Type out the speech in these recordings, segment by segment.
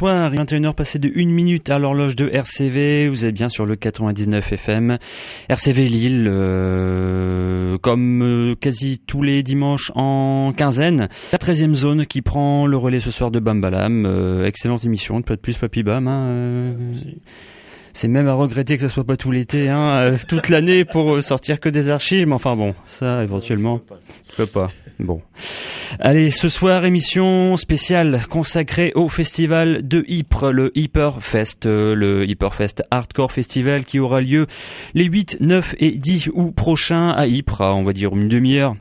Bonsoir, 21h passé de 1 minute à l'horloge de RCV, vous êtes bien sur le 99 FM. RCV Lille, euh, comme euh, quasi tous les dimanches en quinzaine. La 13e zone qui prend le relais ce soir de Bambalam. Euh, excellente émission, pas de plus Papy Bam. Hein, euh. c'est même à regretter que ça soit pas tout l'été, hein, toute l'année pour sortir que des archives, mais enfin bon, ça éventuellement, je peux pas. Bon. Allez, ce soir, émission spéciale consacrée au festival de Ypres, le Hyperfest, euh, le Hyperfest Hardcore Festival qui aura lieu les 8, 9 et 10 août prochains à Ypres, on va dire une demi-heure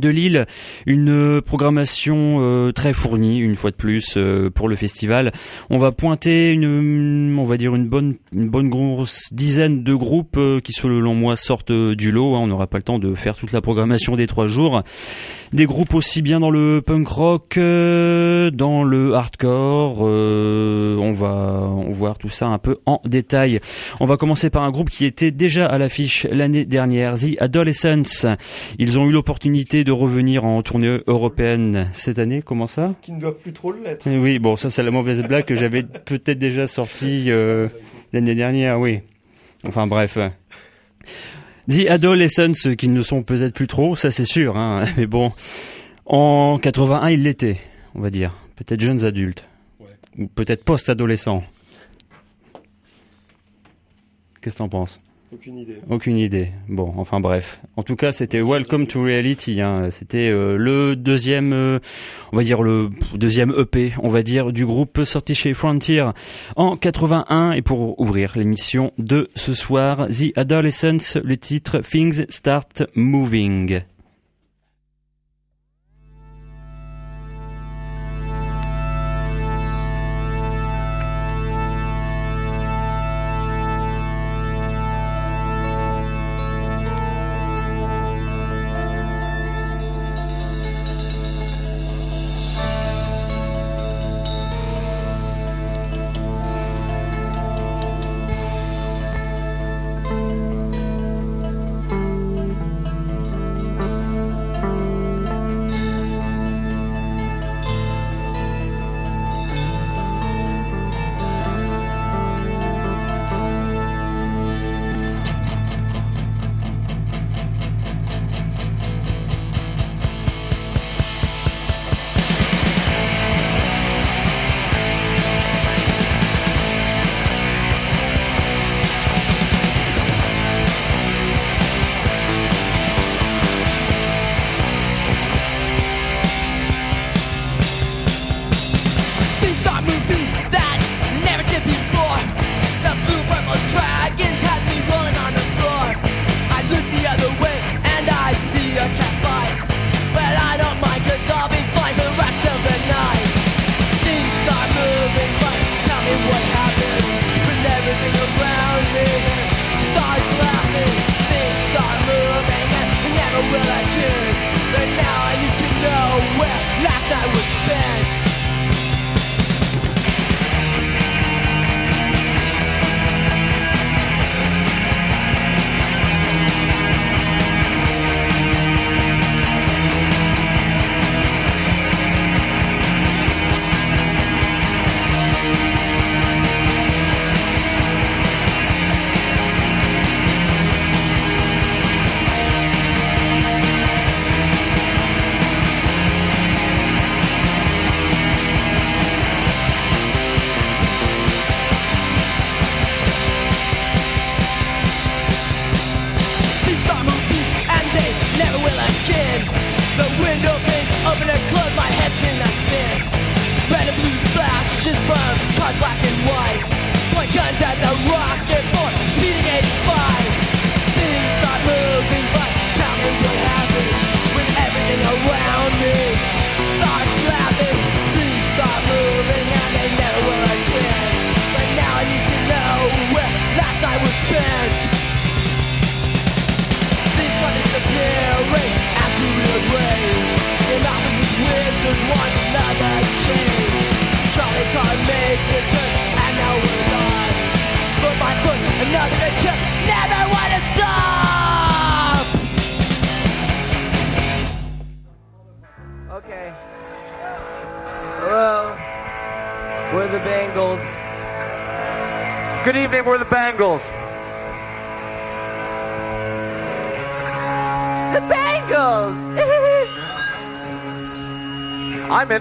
de Lille, une programmation euh, très fournie une fois de plus euh, pour le festival. On va pointer une, on va dire une bonne, une bonne grosse dizaine de groupes euh, qui selon moi sortent du lot. hein. On n'aura pas le temps de faire toute la programmation des trois jours. Des groupes aussi bien dans le punk rock, euh, dans le hardcore. euh, on va on voir tout ça un peu en détail. On va commencer par un groupe qui était déjà à l'affiche l'année dernière, The Adolescents. Ils ont eu l'opportunité de revenir en tournée européenne cette année. Comment ça? Qui ne doivent plus trop l'être. Oui, bon, ça c'est la mauvaise blague que j'avais peut-être déjà sortie euh, l'année dernière, oui. Enfin bref. The Adolescents, qui ne sont peut-être plus trop, ça c'est sûr, hein. mais bon. En 81, ils l'étaient, on va dire. Peut-être jeunes adultes. Ouais. Ou peut-être post-adolescents. Qu'est-ce que t'en penses? Aucune idée. aucune idée. Bon, enfin bref. En tout cas, c'était Welcome to Reality. Hein. C'était euh, le deuxième, euh, on va dire le deuxième EP, on va dire, du groupe sorti chez Frontier en 81. Et pour ouvrir l'émission de ce soir, The Adolescents, le titre Things Start Moving.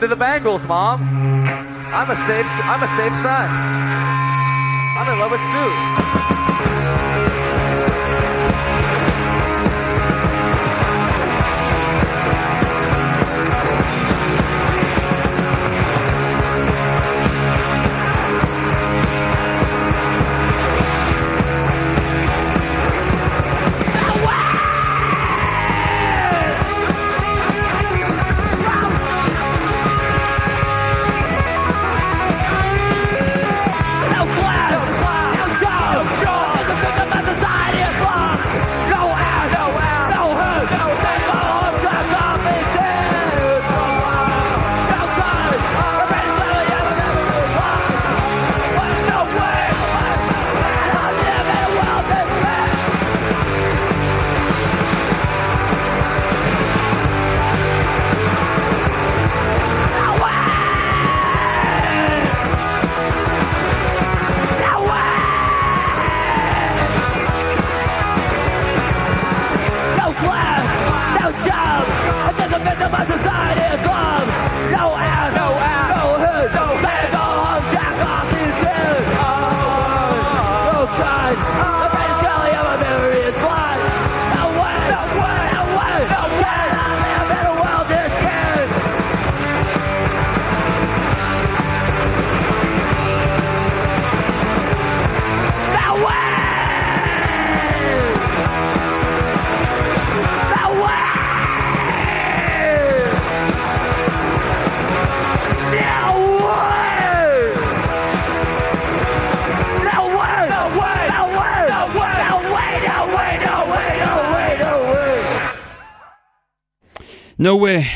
I'm the Bengals, Mom. I'm a safe I'm a safe son. I'm in love with Sue.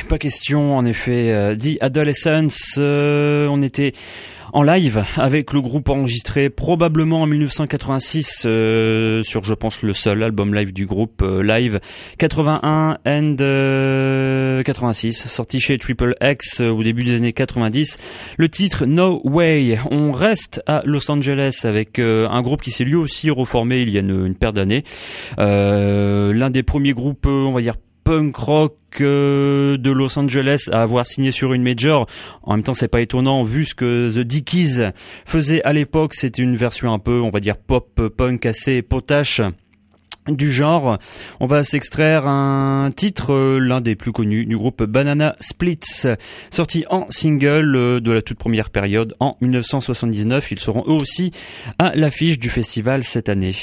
Pas question. En effet, euh, The Adolescence, euh, on était en live avec le groupe enregistré probablement en 1986 euh, sur je pense le seul album live du groupe live 81 and 86 sorti chez Triple X au début des années 90 le titre No Way on reste à Los Angeles avec un groupe qui s'est lui aussi reformé il y a une, une paire d'années l'un des premiers groupes on va dire punk rock euh, de Los Angeles à avoir signé sur une major. En même temps, c'est pas étonnant vu ce que The Dickies faisait à l'époque. C'était une version un peu, on va dire, pop punk assez potache du genre. On va s'extraire un titre, euh, l'un des plus connus du groupe Banana Splits, sorti en single euh, de la toute première période en 1979. Ils seront eux aussi à l'affiche du festival cette année.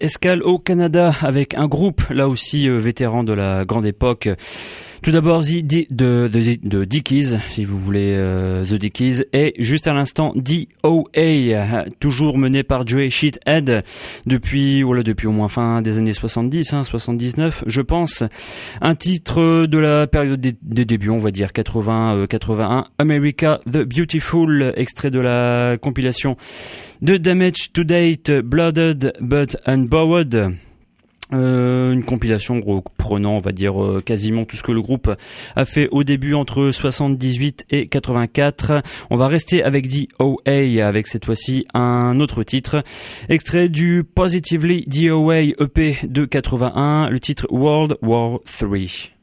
Escale au Canada avec un groupe là aussi vétéran de la grande époque. Tout d'abord The, Dickies, si vous voulez euh, The Dickies, et juste à l'instant DOA, toujours mené par Joey Sheethead depuis voilà depuis au moins fin des années 70, hein, 79, je pense. Un titre de la période des, débuts, on va dire 80, 81, euh, America the Beautiful, extrait de la compilation de Damage to Date, Blooded but Unbowed. Euh, une compilation prenant, on va dire, euh, quasiment tout ce que le groupe a fait au début entre 78 et 84. On va rester avec DOA avec cette fois-ci un autre titre, extrait du Positively DOA EP de 81, le titre World War 3.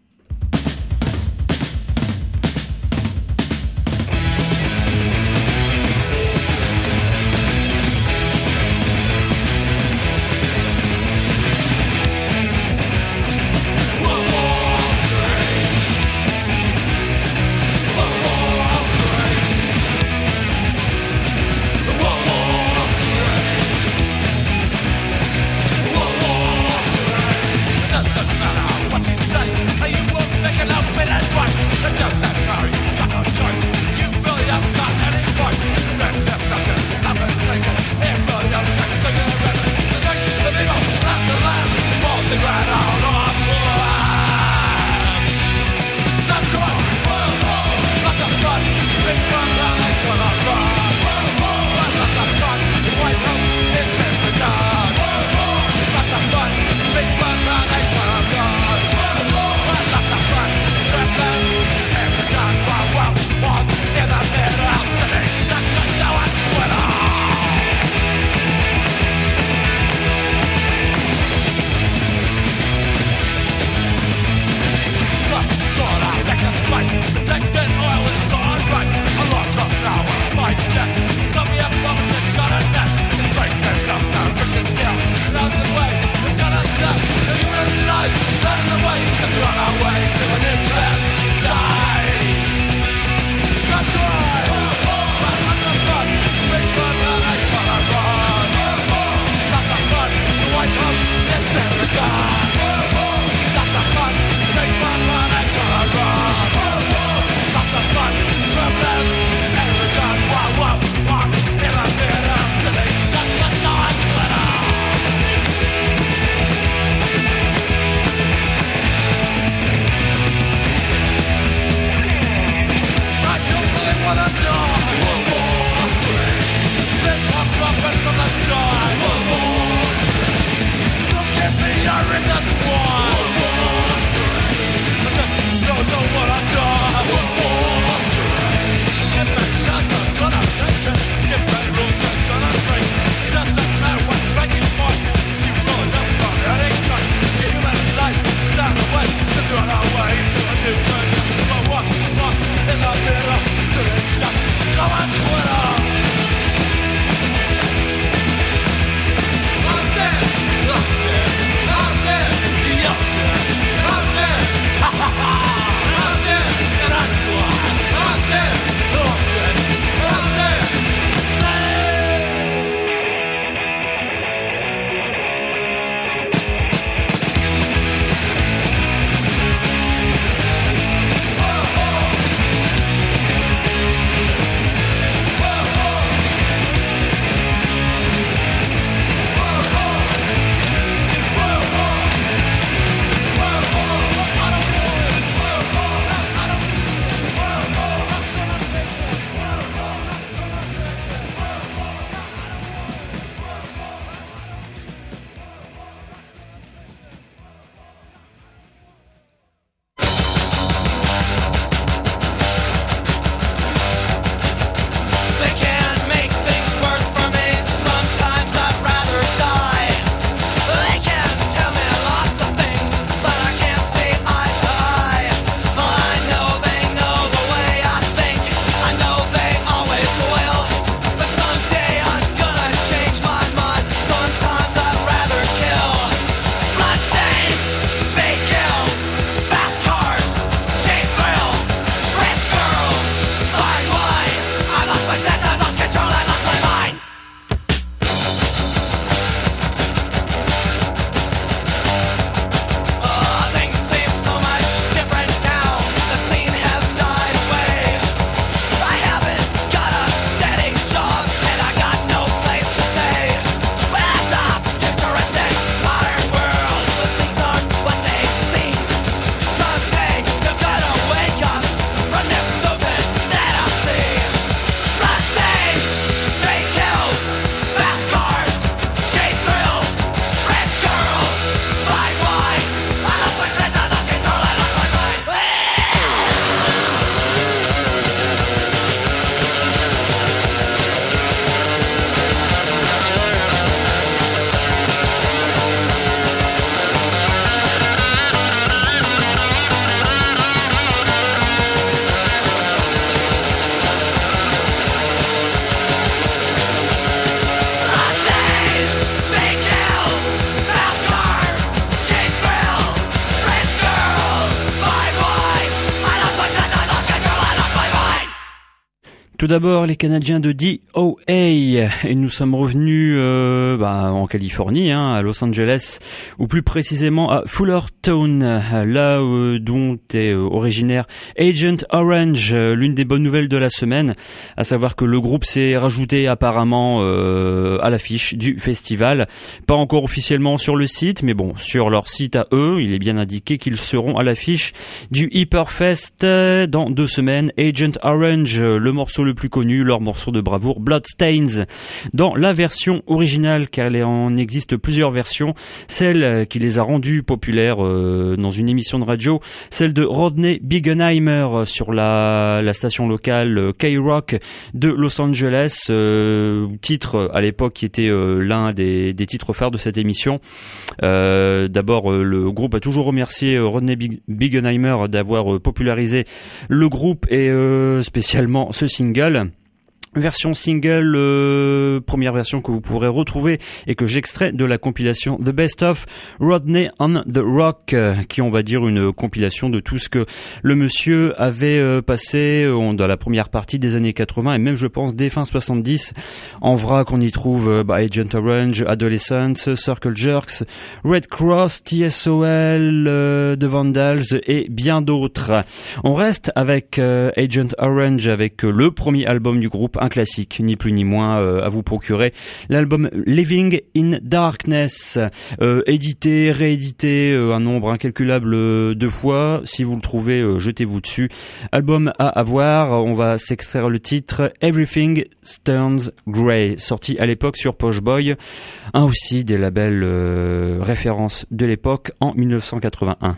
Tout d'abord, les Canadiens de DOA. Et nous sommes revenus euh, bah, en Californie, hein, à Los Angeles, ou plus précisément à Fullerton, là euh, dont est euh, originaire Agent Orange. L'une des bonnes nouvelles de la semaine, à savoir que le groupe s'est rajouté apparemment à l'affiche du festival. Pas encore officiellement sur le site, mais bon, sur leur site à eux, il est bien indiqué qu'ils seront à l'affiche du Hyperfest dans deux semaines. Agent Orange, le morceau le plus connu, leur morceau de bravoure Bloodstains. Dans la version originale, car il en existe plusieurs versions, celle qui les a rendus populaires euh, dans une émission de radio, celle de Rodney Bigenheimer sur la, la station locale euh, K-Rock de Los Angeles, euh, titre à l'époque qui était l'un des, des, titres phares de cette émission. D'abord, le groupe a toujours remercié Rodney Bigenheimer d'avoir popularisé le groupe et spécialement ce single. mondiale Version single, euh, première version que vous pourrez retrouver et que j'extrais de la compilation The Best of Rodney on the Rock, euh, qui on va dire une compilation de tout ce que le monsieur avait euh, passé dans la première partie des années 80 et même je pense des fins 70. En vrac on y trouve bah, Agent Orange, Adolescents, Circle Jerks, Red Cross, TSOL, The Vandals et bien d'autres. On reste avec Agent Orange avec le premier album du groupe classique, ni plus ni moins, euh, à vous procurer. L'album Living in Darkness, euh, édité, réédité, euh, un nombre incalculable de fois. Si vous le trouvez, jetez-vous dessus. Album à avoir, on va s'extraire le titre Everything Turns Grey, sorti à l'époque sur Posh Boy, un aussi des labels références de l'époque en 1981.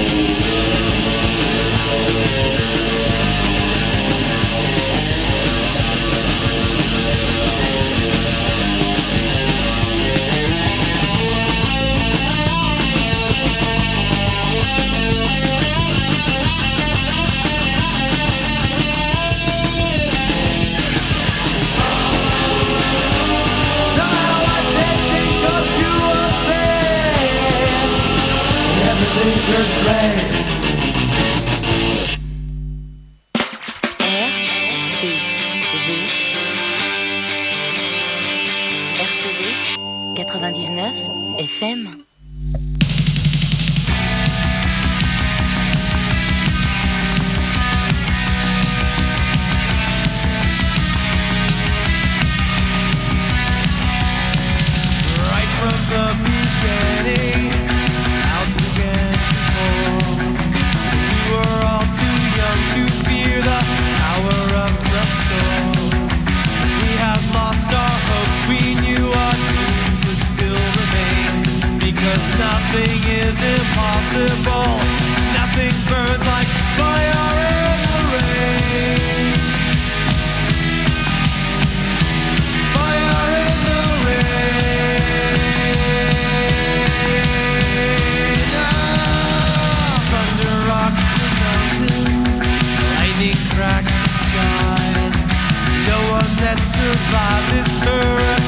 church flag is impossible. Nothing burns like fire in the rain. Fire in the rain. Ah, thunder the mountains, lightning crack the sky. No one that survived this hurricane.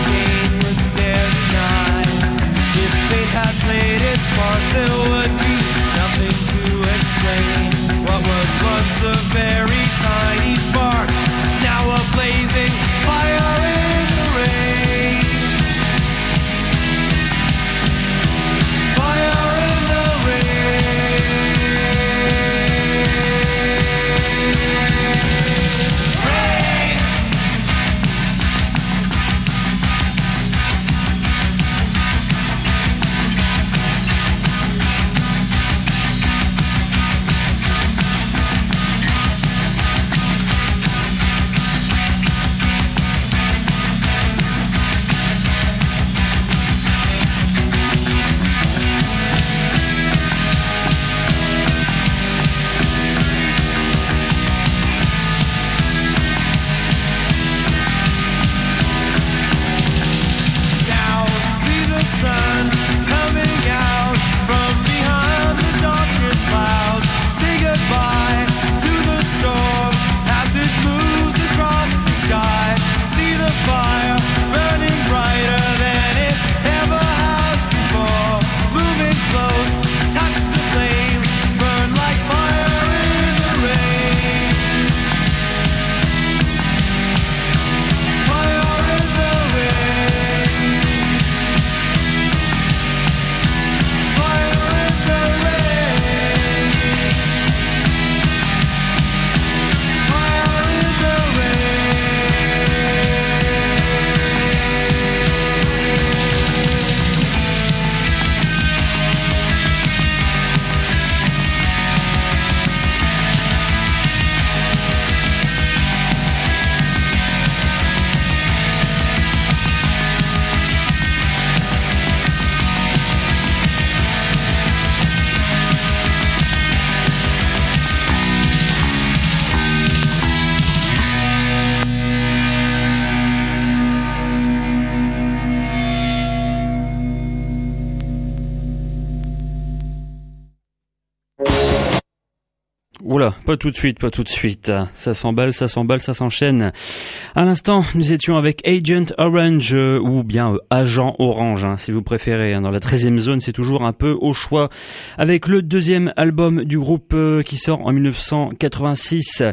Pas tout de suite, pas tout de suite. Ça s'emballe, ça s'emballe, ça s'enchaîne. À l'instant, nous étions avec Agent Orange, euh, ou bien euh, Agent Orange, hein, si vous préférez. Hein. Dans la 13e zone, c'est toujours un peu au choix. Avec le deuxième album du groupe euh, qui sort en 1986,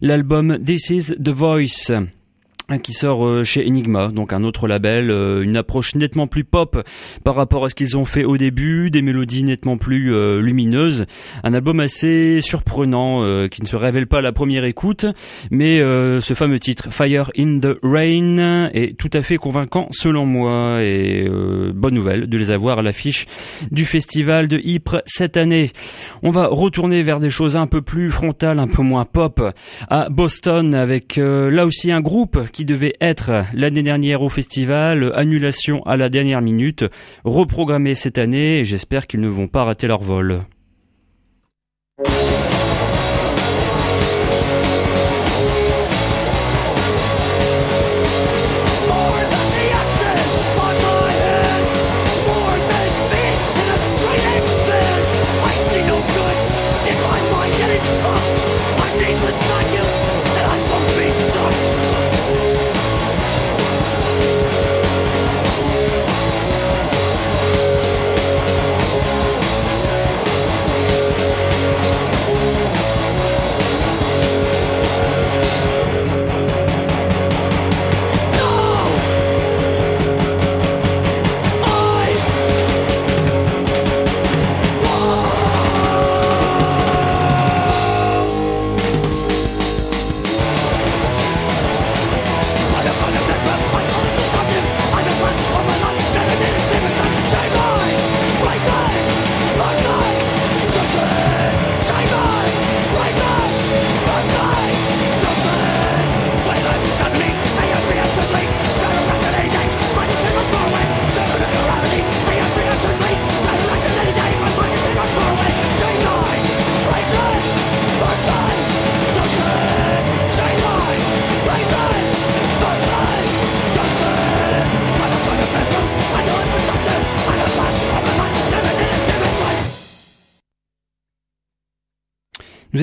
l'album This is the Voice qui sort euh, chez Enigma, donc un autre label, euh, une approche nettement plus pop par rapport à ce qu'ils ont fait au début, des mélodies nettement plus euh, lumineuses, un album assez surprenant qui ne se révèle pas à la première écoute, mais ce fameux titre Fire in the Rain est tout à fait convaincant selon moi et bonne nouvelle de les avoir à l'affiche du festival de Ypres cette année. On va retourner vers des choses un peu plus frontales, un peu moins pop à Boston avec là aussi un groupe qui devait être l'année dernière au festival, annulation à la dernière minute, reprogrammé cette année j'espère qu'ils ne vont pas rater leur vol.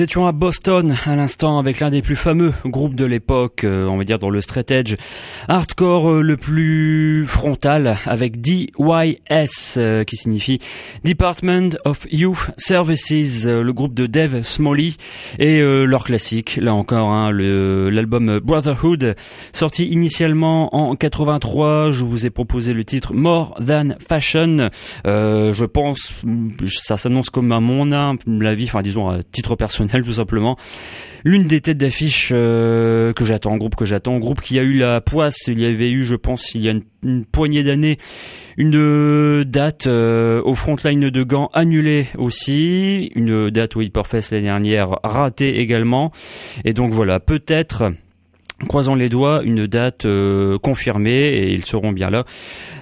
Étions à Boston à l'instant avec l'un des plus fameux groupes de l'époque, euh, on va dire dans le straight edge, hardcore euh, le plus frontal avec DYS euh, qui signifie Department of Youth Services, le groupe de Dave Smalley et leur classique, là encore hein, l'album Brotherhood sorti initialement en 83. Je vous ai proposé le titre More Than Fashion. je pense ça s'annonce comme à mon avis, enfin disons à titre personnel tout simplement. L'une des têtes d'affiche euh, que j'attends, groupe que j'attends, groupe qui a eu la poisse, il y avait eu, je pense, il y a une, poignée d'années, une date euh, au frontline de Gand annulée aussi, une date au Hyperfest l'année dernière ratée également, et donc voilà, peut-être croisons les doigts, une date euh, confirmée et ils seront bien là.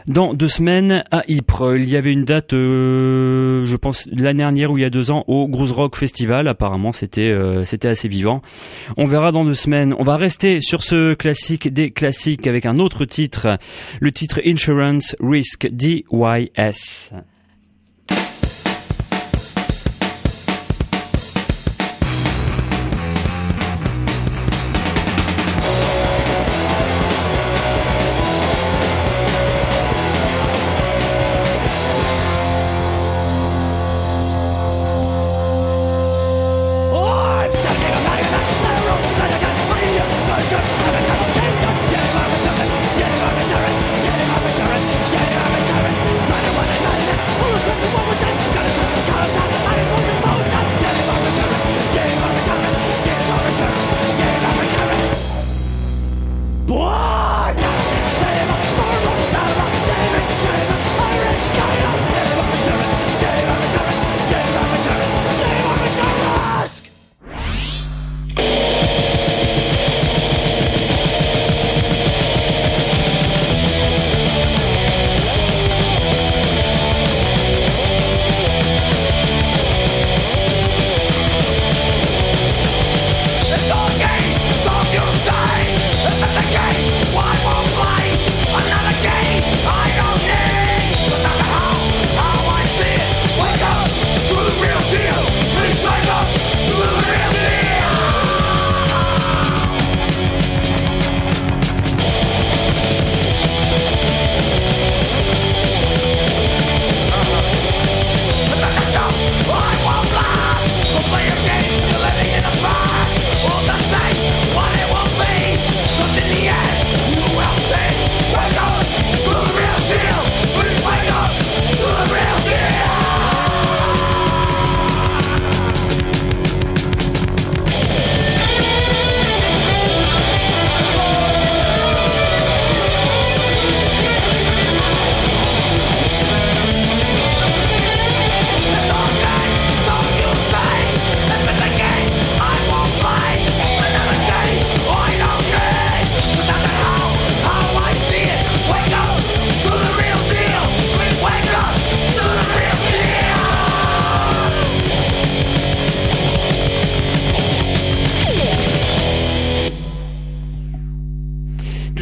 Dans deux semaines à Ypres, il y avait une date, euh, je pense l'année dernière ou il y a deux ans au Groove Rock Festival. Apparemment, c'était euh, c'était assez vivant. On verra dans deux semaines. On va rester sur ce classique des classiques avec un autre titre, le titre Insurance Risk DYS. boy!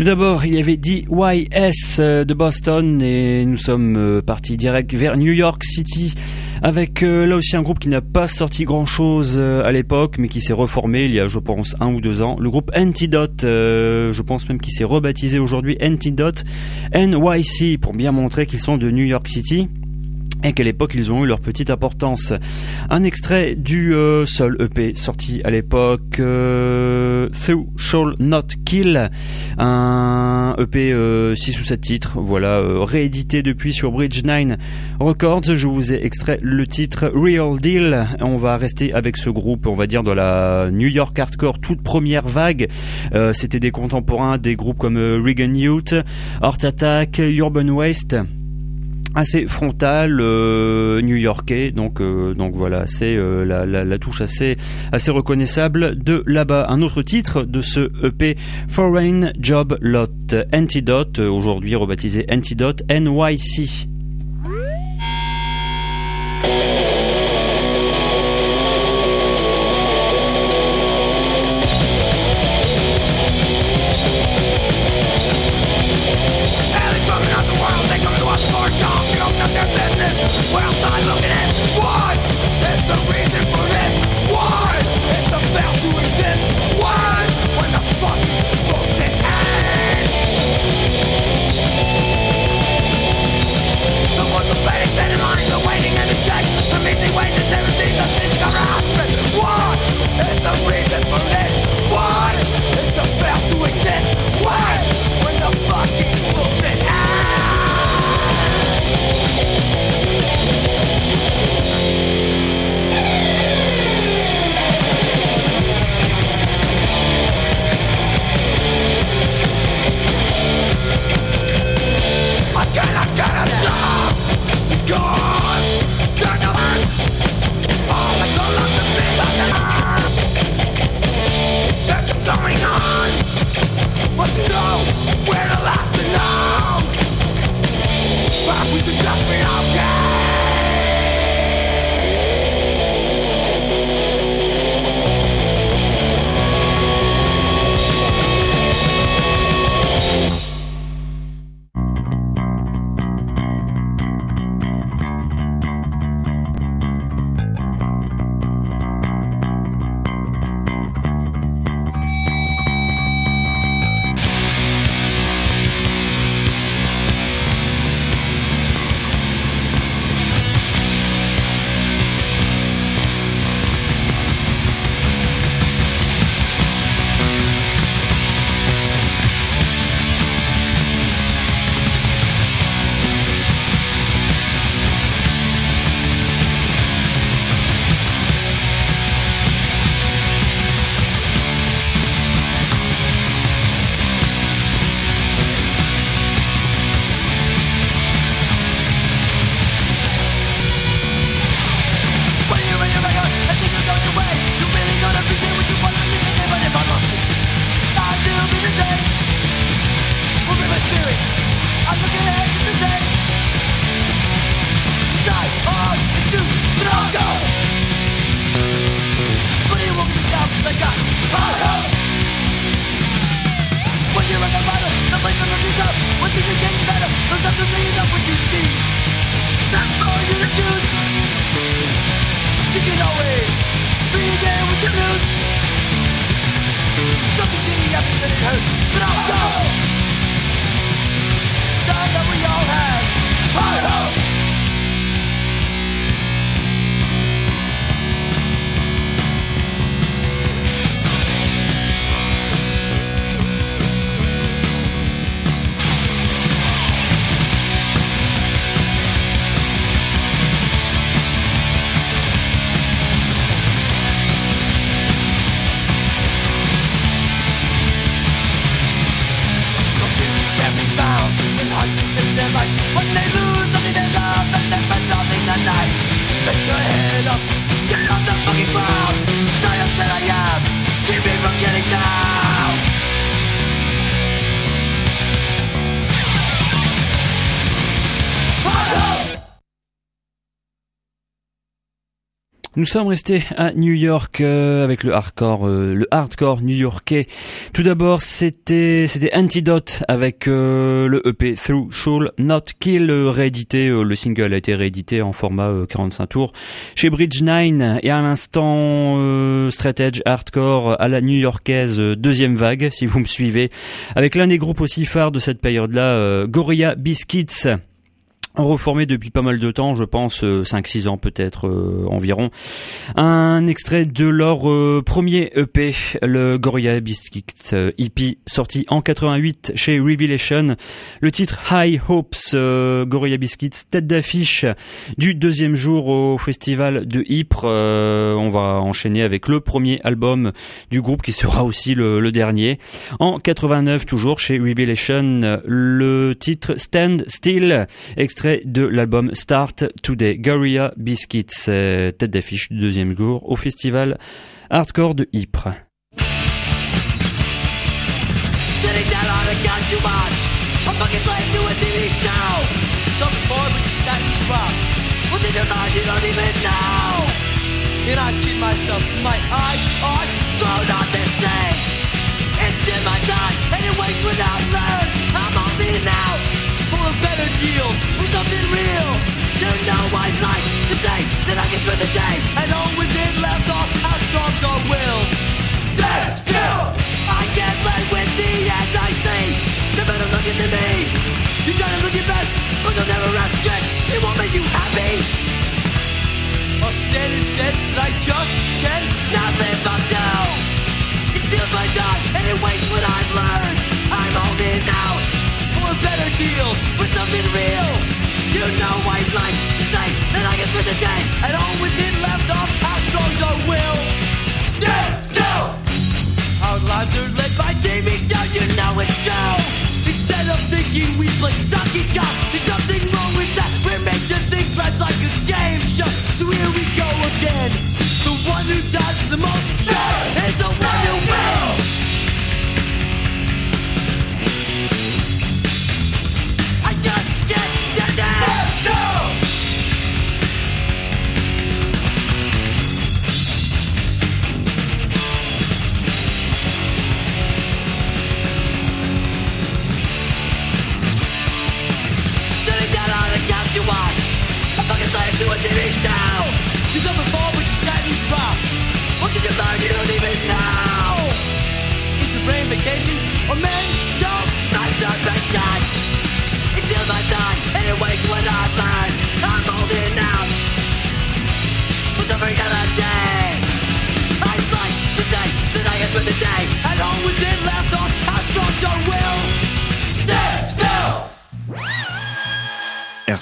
D'abord, il y avait DYS euh, de Boston et nous sommes euh, partis direct vers New York City avec euh, là aussi un groupe qui n'a pas sorti grand chose à l'époque mais qui s'est reformé il y a je pense un ou deux ans. Le groupe Antidote, je pense même qu'il s'est rebaptisé aujourd'hui Antidote NYC pour bien montrer qu'ils sont de New York City qu'à l'époque ils ont eu leur petite importance. Un extrait du euh, seul EP sorti à l'époque, euh, Thou Shall Not Kill, un EP 6 euh, ou 7 titres, voilà, euh, réédité depuis sur Bridge 9 Records. Je vous ai extrait le titre Real Deal. On va rester avec ce groupe, on va dire, dans la New York hardcore toute première vague. C'était des contemporains des groupes comme Regan Youth, Heart Attack, Urban Waste assez frontal euh, new-yorkais donc euh, donc voilà c'est euh, la, la, la, touche assez assez reconnaissable de là-bas. Un autre titre de ce EP Foreign Job Lot Antidote aujourd'hui rebaptisé Antidote NYC Nous sommes restés à New York euh, avec le hardcore, euh, le hardcore new-yorkais. Tout d'abord, c'était c'était Antidote avec euh, le EP Through Should Not Kill réédité. le single a été réédité en format 45 tours chez Bridge 9 et à l'instant straight edge hardcore à la new-yorkaise deuxième vague, si vous me suivez, avec l'un des groupes aussi phares de cette période-là, Gorilla Biscuits reformé depuis pas mal de temps, je pense 5-6 euh, ans peut-être euh, environ. Un extrait de leur euh, premier EP, le Gorilla Biscuits EP, sorti en 88 chez Revelation. Le titre High Hopes, Gorilla Biscuits, tête d'affiche du deuxième jour au festival de Ypres. on va enchaîner avec le premier album du groupe qui sera aussi le, le dernier. En 89 toujours chez Revelation, le titre Stand Still, extrait de l'album Start Today, Gorilla Biscuits, tête d'affiche du deuxième jour au festival Hardcore de Ypres. Deal for something real. You know I'd like to say that I can spend the day and all within left off how strong's our will. Stand still! I can't play with the end I see. They better look into me. You try to look your best, but you'll never rest yet. It won't make you happy. I'll stand and said that I just can not live up to. It steals my time and it wastes Talking with a donkey cop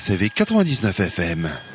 RCV 99 FM.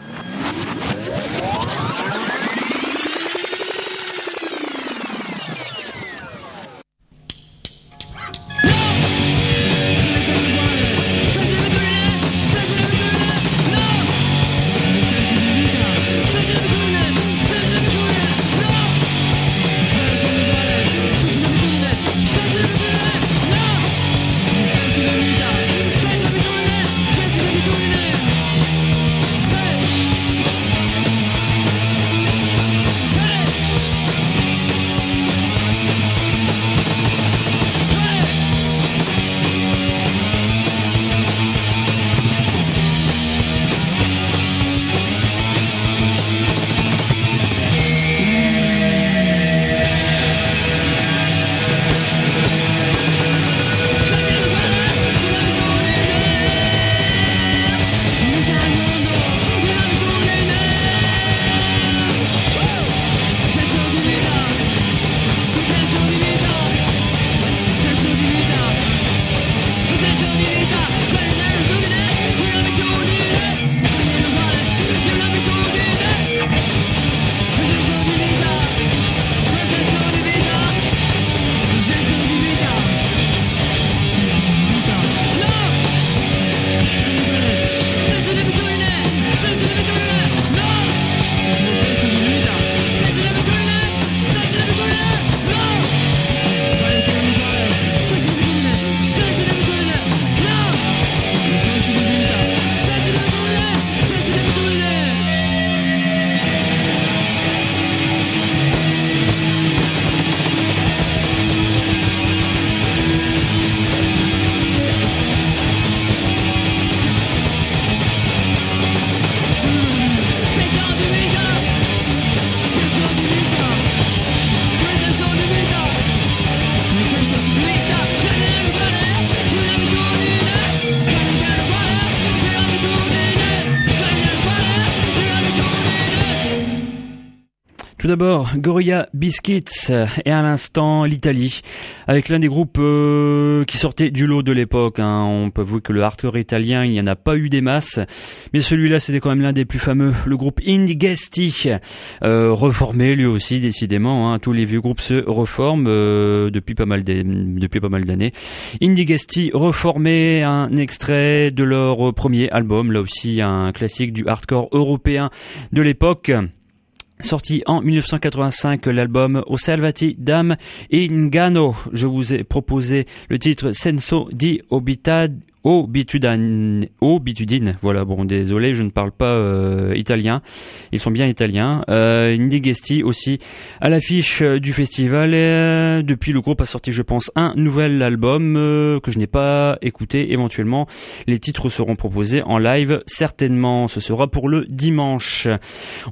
D'abord, Gorilla Biscuits et à l'instant l'Italie, avec l'un des groupes euh, qui sortait du lot de l'époque. Hein. On peut voir que le hardcore italien, il n'y en a pas eu des masses, mais celui-là c'était quand même l'un des plus fameux, le groupe Indigesti, euh, reformé lui aussi décidément. Hein. Tous les vieux groupes se reforment euh, depuis pas mal depuis pas mal d'années. Indigesti reformé, un extrait de leur premier album, là aussi un classique du hardcore européen de l'époque. Sorti en 1985, l'album Osservati Dam Ingano. Je vous ai proposé le titre Senso di Obitad au bitudine, au bitudine. Voilà, bon, désolé, je ne parle pas euh, italien. Ils sont bien italiens. Euh, Indigesti aussi à l'affiche euh, du festival. Et, depuis, le groupe a sorti, je pense, un nouvel album que je n'ai pas écouté. Éventuellement, les titres seront proposés en live. Certainement, ce sera pour le dimanche.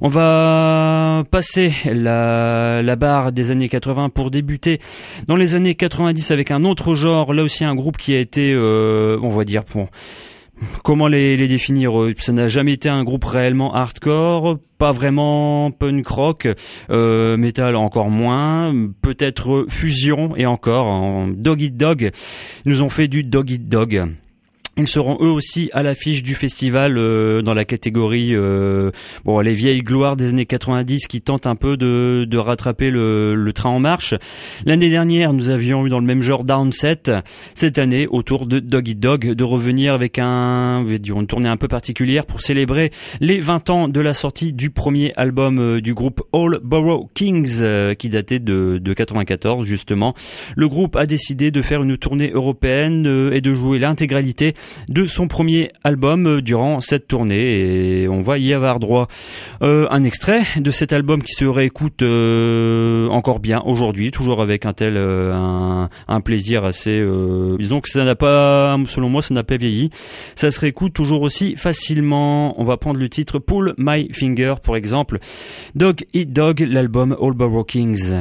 On va passer la, la barre des années 80 pour débuter dans les années 90 avec un autre genre. Là aussi, un groupe qui a été, dire. Comment les, définir euh, Ça n'a jamais été un groupe réellement hardcore, pas vraiment punk rock, euh, metal encore moins, peut-être fusion et encore en Dog Dog. nous ont fait du Dog Dog. Ils seront eux aussi à l'affiche du festival euh, dans la catégorie euh, bon les vieilles gloires des années 90 qui tentent un peu de, de rattraper le, le, train en marche. L'année dernière, nous avions eu dans le même genre Downset. Cette année, autour de Dog Eat Dog, de revenir avec un une tournée un peu particulière pour célébrer les 20 ans de la sortie du premier album euh, du groupe All Borough Kings qui datait de, de 94 justement. Le groupe a décidé de faire une tournée européenne et de jouer l'intégralité de son premier album euh, durant cette tournée et on va y avoir droit. Euh, un extrait de cet album qui se réécoute euh, encore bien aujourd'hui, toujours avec un tel un, plaisir assez disons que ça n'a pas selon moi ça n'a pas vieilli. Ça se réécoute toujours aussi facilement. On va prendre le titre Pull My Finger pour exemple. Dog Eat Dog, l'album All Borough Kings.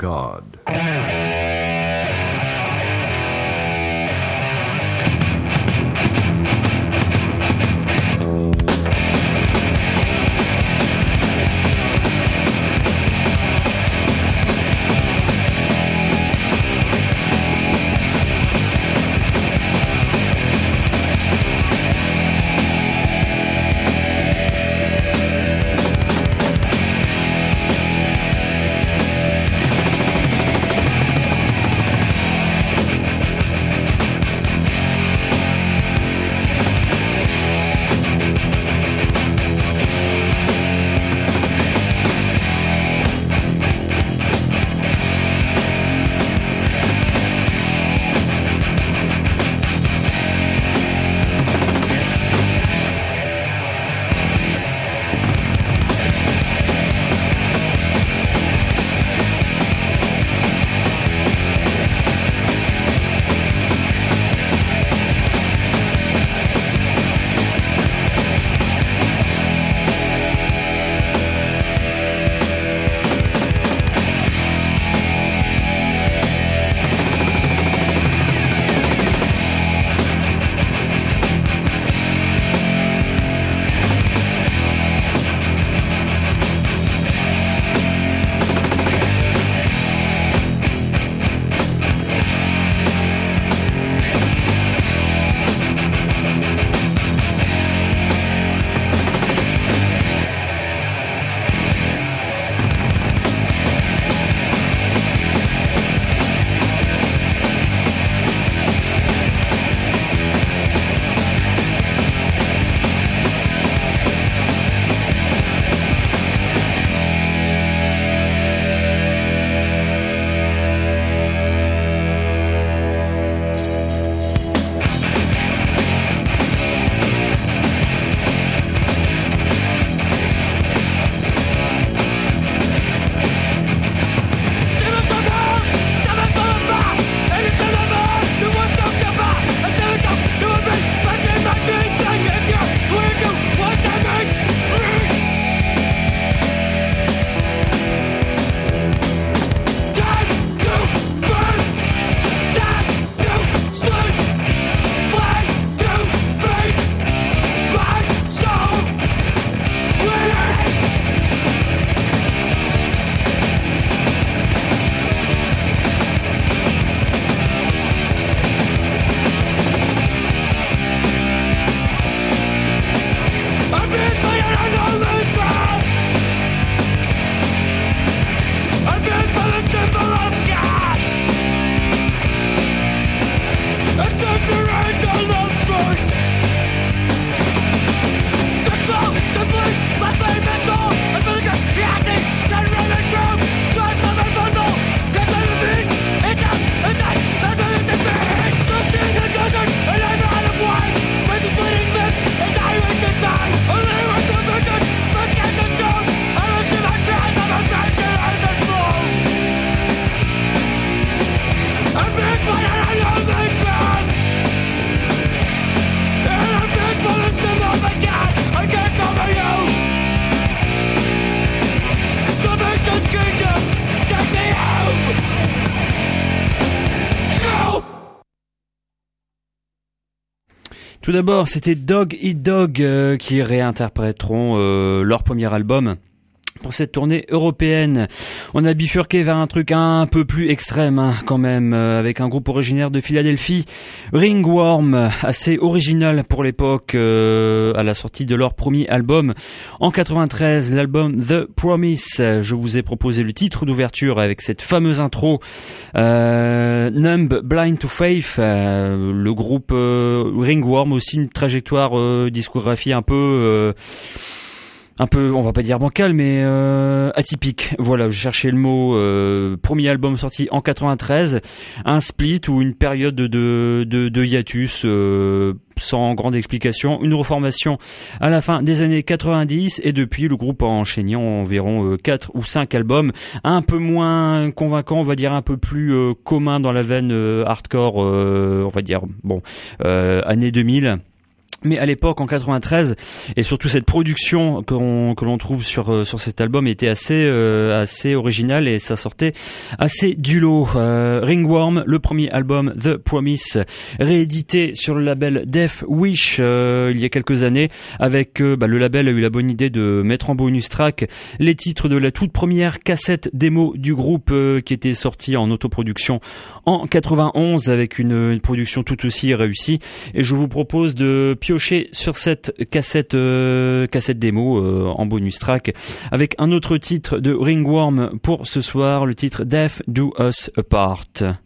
God. Tout d'abord, c'était Dog Eat Dog euh, qui réinterpréteront euh, leur premier album pour cette tournée européenne. On a bifurqué vers un truc un peu plus extrême hein, quand même, euh, avec un groupe originaire de Philadelphie, Ringworm, assez original pour l'époque, euh, à la sortie de leur premier album. En 93, l'album The Promise, je vous ai proposé le titre d'ouverture avec cette fameuse intro, euh, Numb Blind to Faith, euh, le groupe Ringworm, aussi une trajectoire discographie un peu un peu, on va pas dire bancal, mais euh, atypique. Voilà, je cherchais le mot. Euh, premier album sorti en 93, un split ou une période de de, de hiatus euh, sans grande explication, une reformation à la fin des années 90 et depuis le groupe a enchaîné environ 4 ou 5 albums, un peu moins convaincant, on va dire un peu plus commun dans la veine hardcore, on va dire bon, année 2000 Mais à l'époque, en 93, et surtout cette production que l'on, que l'on trouve sur euh, sur cet album était assez euh, assez originale et ça sortait assez du lot. Euh, Ringworm, le premier album The Promise, réédité sur le label Death Wish il y a quelques années, avec bah, le label a eu la bonne idée de mettre en bonus track les titres de la toute première cassette démo du groupe qui était sortie en autoproduction en 91 avec une, une production tout aussi réussie. Et je vous propose de sur cette cassette euh, cassette démo euh, en bonus track avec un autre titre de Ringworm pour ce soir, le titre Death Do Us Apart.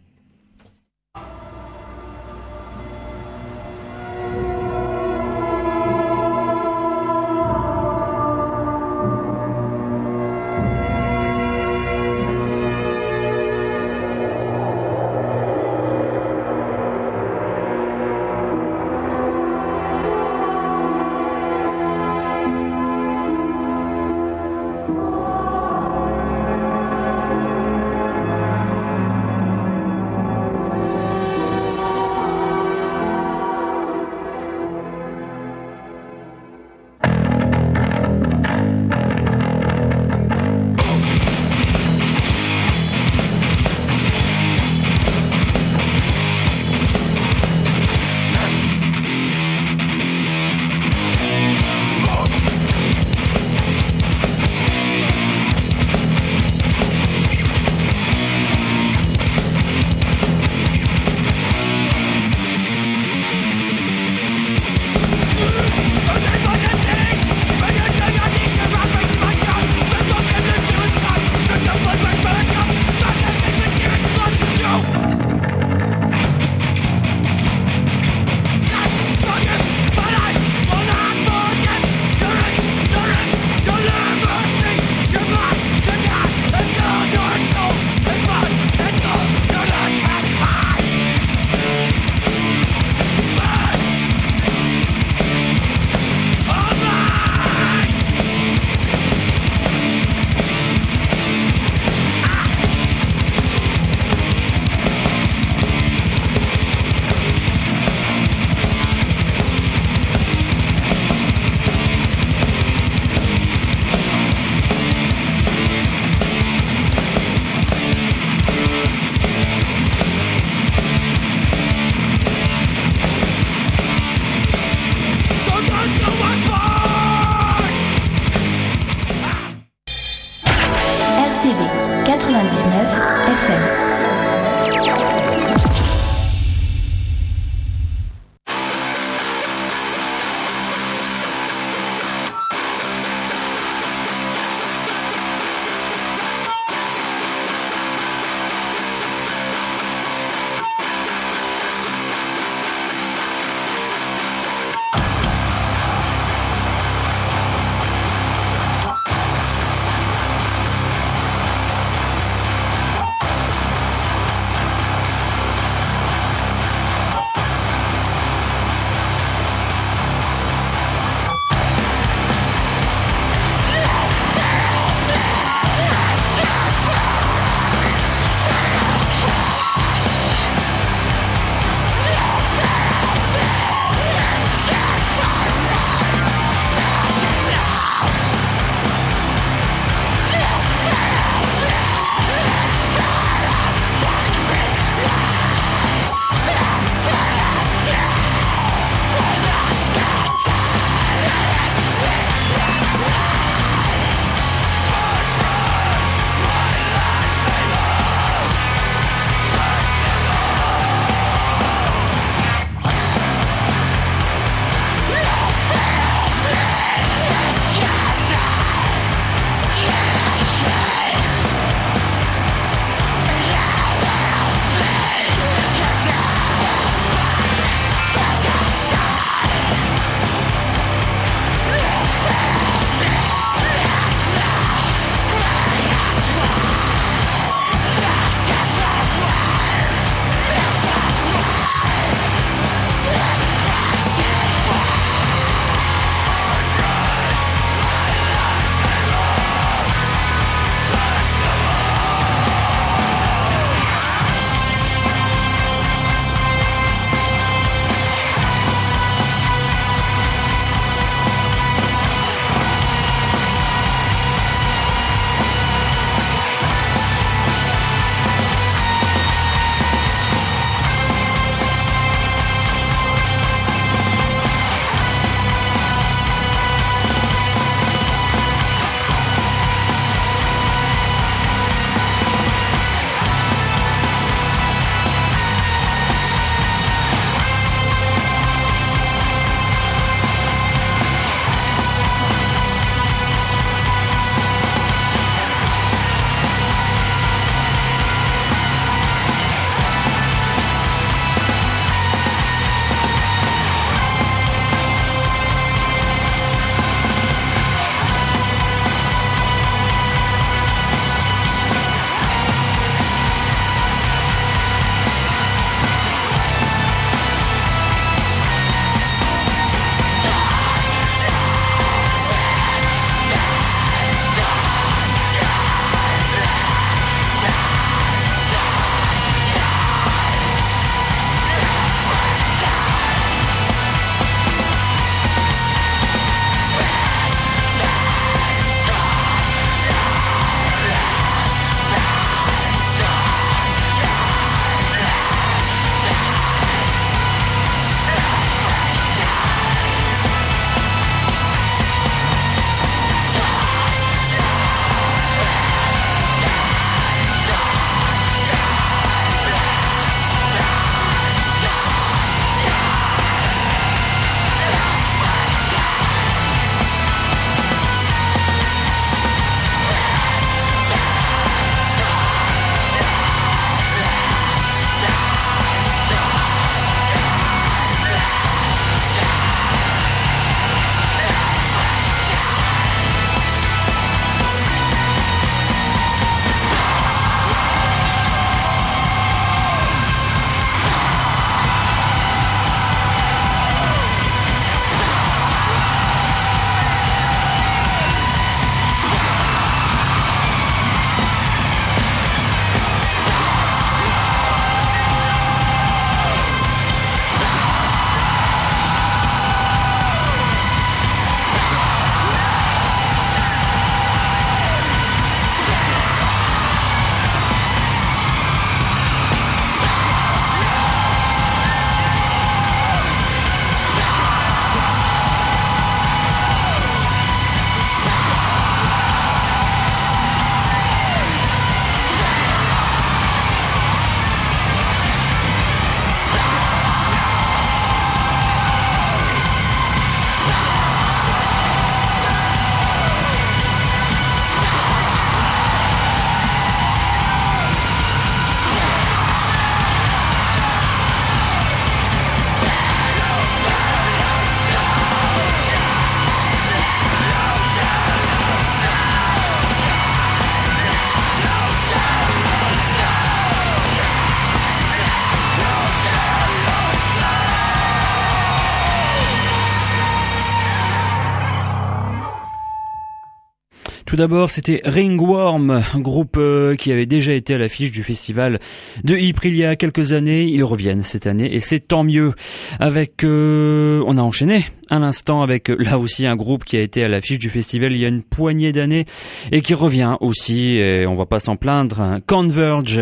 Tout d'abord, c'était Ringworm, groupe euh, qui avait déjà été à l'affiche du festival de Ypres il y a quelques années. Ils reviennent cette année et c'est tant mieux. Avec, euh, on a enchaîné à l'instant avec euh, là aussi un groupe qui a été à l'affiche du festival il y a une poignée d'années et qui revient aussi et on va pas s'en plaindre hein. Converge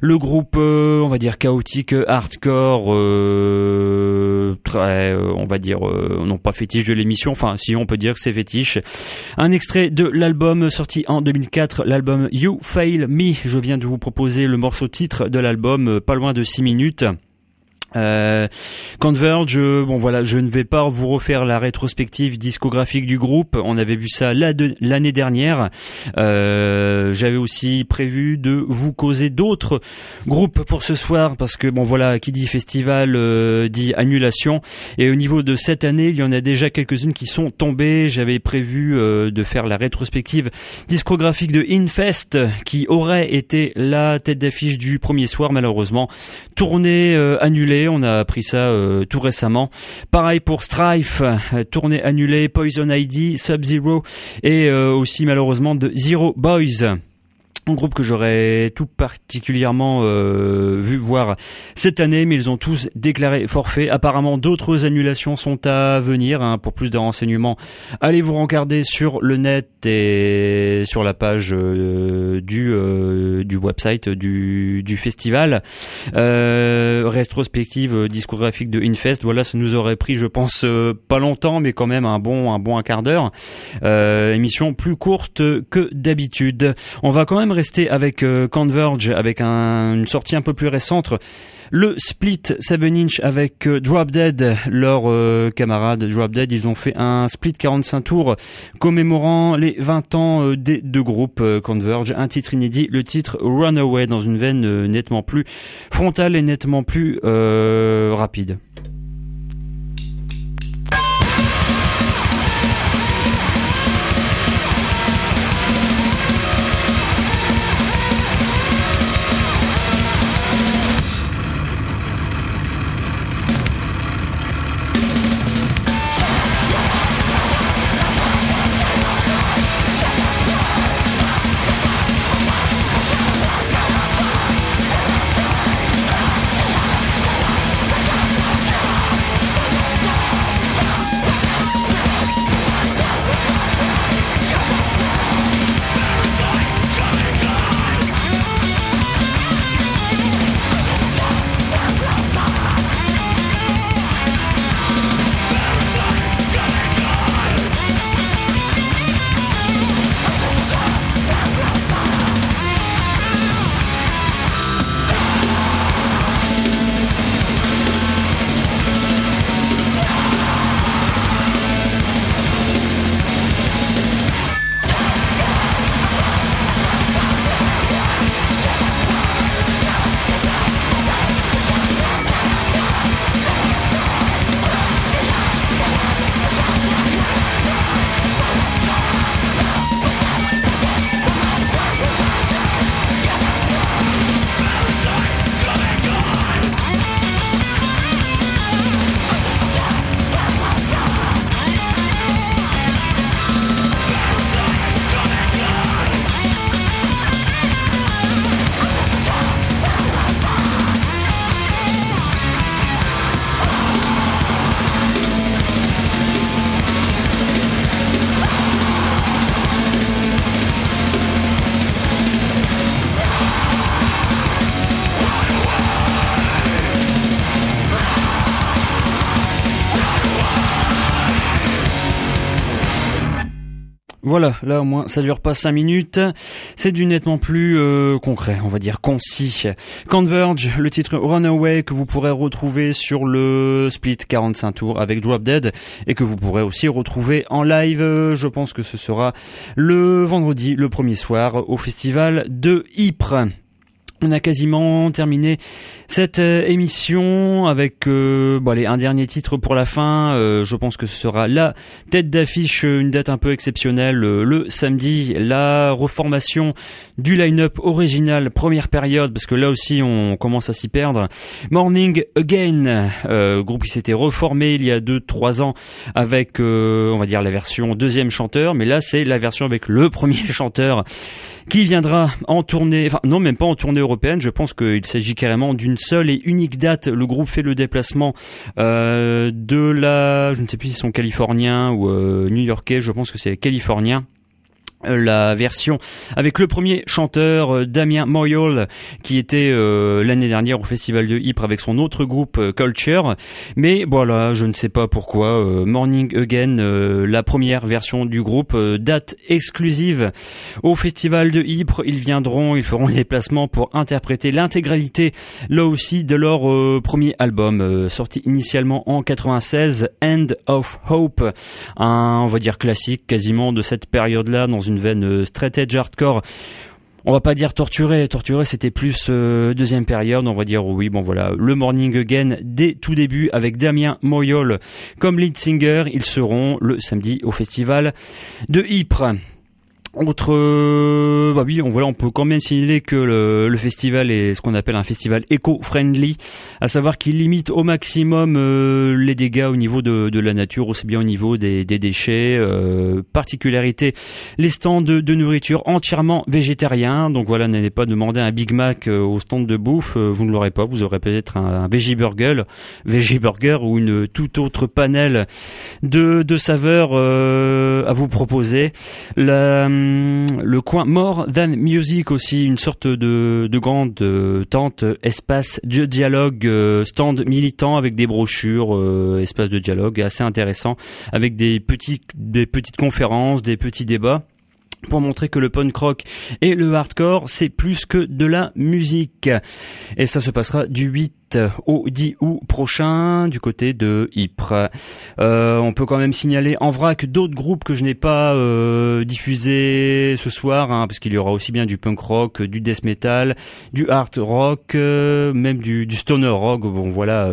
le groupe on va dire chaotique hardcore très on va dire non pas fétiche de l'émission enfin si on peut dire que c'est fétiche un extrait de l'album sorti en 2004, l'album You Fail Me. Je viens de vous proposer le morceau titre de l'album, euh, pas loin de 6 minutes. Euh, Converge, bon voilà, je ne vais pas vous refaire la rétrospective discographique du groupe. On avait vu ça l'année dernière. Euh, J'avais aussi prévu de vous causer d'autres groupes pour ce soir parce que bon voilà, qui dit festival euh, dit annulation. Et au niveau de cette année, il y en a déjà quelques-unes qui sont tombées. J'avais prévu euh, de faire la rétrospective discographique de Infest qui aurait été la tête d'affiche du premier soir malheureusement. Tournée euh, on a appris ça euh, tout récemment. Pareil pour Strife, euh, tournée annulée, Poison ID, Sub-Zero et euh, aussi malheureusement de Zero Boys un groupe que j'aurais tout particulièrement euh, vu voir cette année, mais ils ont tous déclaré forfait. Apparemment, d'autres annulations sont à venir. Hein. Pour plus de renseignements, allez vous rencarder sur le net et sur la page euh, du euh, du website du, du festival. rétrospective discographique de Infest. Voilà, ça nous aurait pris, je pense, pas longtemps, mais quand même un bon un bon un quart d'heure. émission plus courte que d'habitude. On va quand même rester avec euh, Converge, avec une sortie un peu plus récente. Le split 7 inch avec euh, Drop Dead, leurs euh, camarades Drop Dead, ils ont fait un split 45 tours commémorant les 20 ans des deux groupes Converge, un titre inédit, le titre Runaway dans une veine nettement plus frontale et nettement plus rapide. Ça dure pas 5 minutes. C'est du nettement plus euh, concret, on va dire concis. Converge, le titre Runaway que vous pourrez retrouver sur le split 45 tours avec Drop Dead et que vous pourrez aussi retrouver en live. Je pense que ce sera le vendredi, le premier soir au festival de Ypres. On a quasiment terminé cette euh, émission avec euh, bon, allez, un dernier titre pour la fin. Euh, je pense que ce sera la tête d'affiche, une date un peu exceptionnelle le samedi, la reformation du line-up original première période, parce que là aussi on commence à s'y perdre. Morning Again, groupe qui s'était reformé il y a 2-3 ans avec, on va dire, la version deuxième chanteur, mais là c'est la version avec le premier chanteur qui viendra en tournée, enfin non même pas en tournée européenne, je pense qu'il s'agit carrément d'une seule et unique date. Le groupe fait le déplacement euh, de la, je ne sais plus si sont californiens ou euh, new-yorkais, je pense que c'est californien la version avec le premier chanteur euh, Damien Moyol qui était euh, l'année dernière au festival de Ypres avec son autre groupe Culture. Mais voilà je ne sais pas pourquoi Morning Again la première version du groupe date exclusive. Au festival de Ypres ils viendront ils feront le déplacement pour interpréter l'intégralité là aussi de leur premier album sorti initialement en 96 End of Hope. Un on va dire classique quasiment de cette période là dans une une veine euh, straight edge hardcore. On va pas dire torturé, torturé c'était plus euh, deuxième période, on va dire oui, bon voilà, le Morning Again dès tout début avec Damien Moyol. Comme lead singer, ils seront le samedi au festival de Ypres. Autre, euh, bah oui, on voilà, on peut quand même signaler que le, le festival est ce qu'on appelle un festival éco-friendly, à savoir qu'il limite au maximum euh, les dégâts au niveau de, de, la nature, aussi bien au niveau des, des déchets. Euh, particularité, les stands de, nourriture entièrement végétariens. Donc voilà, n'allez pas demander un Big Mac au stand de bouffe, vous ne l'aurez pas. Vous aurez peut-être un, un burger, veggie burger ou une toute autre panel de, de saveurs à vous proposer. Euh, le coin More Than Music aussi, une sorte de, de grande euh, tente, espace de dialogue, euh, stand militant avec des brochures, espace de dialogue assez intéressant, avec des, petits, des petites conférences, des petits débats pour montrer que le punk rock et le hardcore, c'est plus que de la musique. Et ça se passera du 8 au 10 août prochain du côté de Ypres. Euh, on peut quand même signaler en vrac d'autres groupes que je n'ai pas euh, diffusés ce soir, hein, parce qu'il y aura aussi bien du punk rock, du death metal, du hard rock, euh, même du, stoner rock. Bon voilà,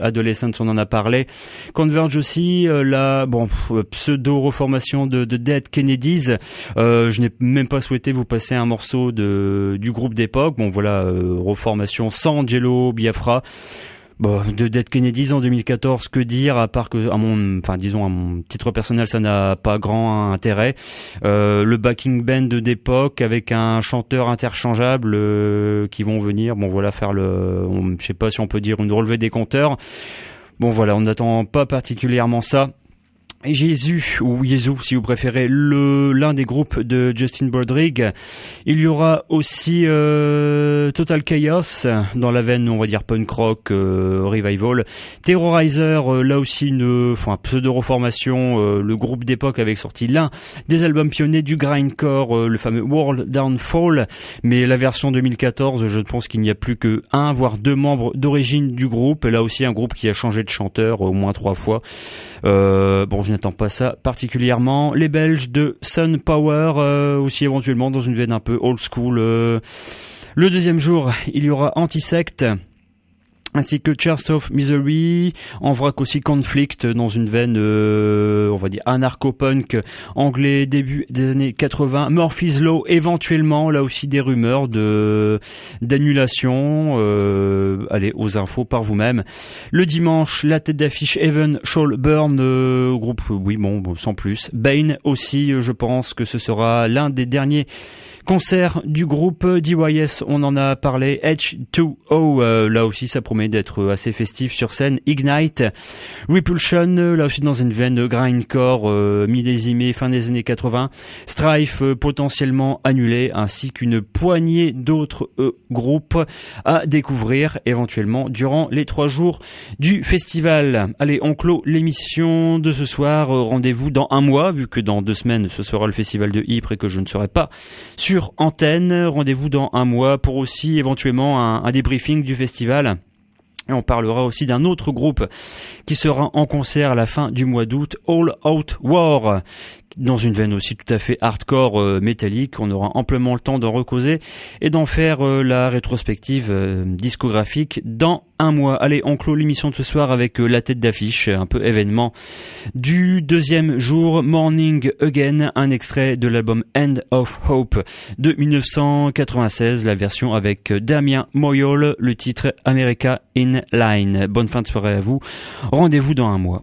Adolescents on en a parlé. Converge aussi, la bon pseudo reformation de, de Dead Kennedys. Je n'ai même pas souhaité vous passer un morceau de du groupe d'époque. Bon voilà, reformation sans Jello, bien Bon, de Dead Kennedys en 2014, que dire à part que à mon, enfin disons à mon titre personnel, ça n'a pas grand intérêt. Euh, le backing band d'époque avec un chanteur interchangeable euh, qui vont venir, bon voilà faire le, je sais pas si on peut dire une relevée des compteurs. Bon voilà, on n'attend pas particulièrement ça. Jésus ou Jésus si vous préférez le l'un des groupes de Justin Broderick. Il y aura aussi euh, Total Chaos dans la veine on va dire punk rock euh, revival. Terrorizer euh, là aussi une pseudo reformation le groupe d'époque avec sorti l'un des albums pionniers du grindcore le fameux World Downfall. Mais la version 2014 je pense qu'il n'y a plus que un voire deux membres d'origine du groupe. Là aussi un groupe qui a changé de chanteur au moins trois fois je n'attends pas ça particulièrement. Les Belges de Sun Power, euh, aussi éventuellement dans une veine un peu old school. Euh. Le deuxième jour, il y aura Antisect ainsi que Church of Misery, en vrac aussi Conflict dans une veine, euh, on va dire anarcho-punk anglais début des années 80, Murphy's Law éventuellement, là aussi des rumeurs de d'annulation, euh, allez aux infos par vous-même. Le dimanche, la tête d'affiche Evan Shaw Burn, euh, groupe, oui bon, sans plus. Bane aussi, je pense que ce sera l'un des derniers Concert du groupe DYS, on en a parlé. H2O, euh, là aussi ça promet d'être assez festif sur scène. Ignite, Repulsion, là aussi dans une veine grindcore euh, fin des années 80. Strife euh, potentiellement annulé, ainsi qu'une poignée d'autres euh, groupes à découvrir éventuellement durant les trois jours du festival. Allez, on clôt l'émission de ce soir. Rendez-vous dans un mois, vu que dans deux semaines ce sera le festival de Ypres et que je ne serai pas sur antenne. Rendez-vous dans un mois pour aussi éventuellement un, débriefing du festival. Et on parlera aussi d'un autre groupe qui sera en concert à la fin du mois d'août, All Out War, dans une veine aussi tout à fait hardcore euh, métallique. On aura amplement le temps d'en recauser et d'en faire euh, la rétrospective euh, discographique dans un mois. Allez, on clôt l'émission de ce soir avec la tête d'affiche, un peu événement du deuxième jour, Morning Again, un extrait de l'album End of Hope de 1996, la version avec Damien Moyol, le titre America in Line. Bonne fin de soirée à vous. Rendez-vous dans un mois.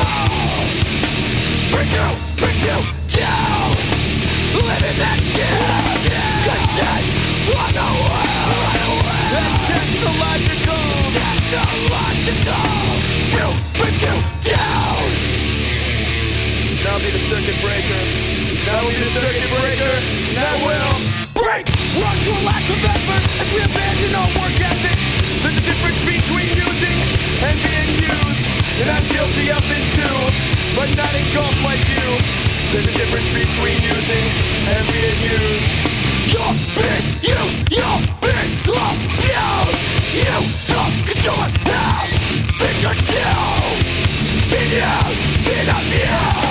Bring you, brings you down Living that shit Content on the world That's technological Technological You brings you down Now be the circuit breaker Now be the circuit breaker That will break Run to a lack of effort As we abandon our work ethic There's a difference between using and being used. And I'm guilty of this too, but not in golf like you. There's a difference between using and being used. You're being used, you're being abused. You don't consume it now. Been consumed, been used, been abused.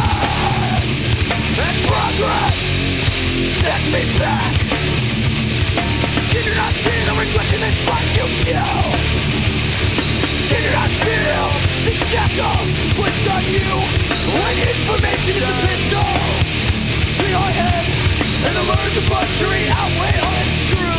Set me back. You not see the regression that spawns you too Did you not feel the shackle was on you? When information is a pistol To your head And the lures of luxury outweigh all that's true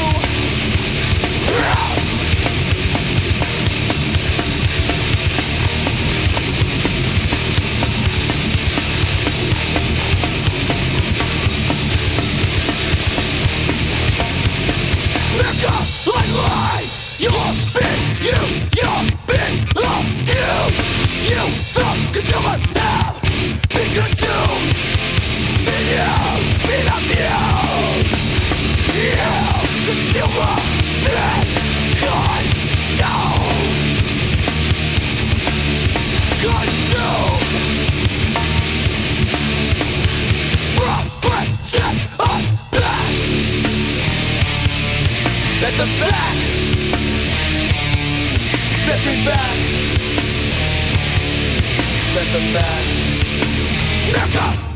Sets us back Sets us back. Sets us back. America, line,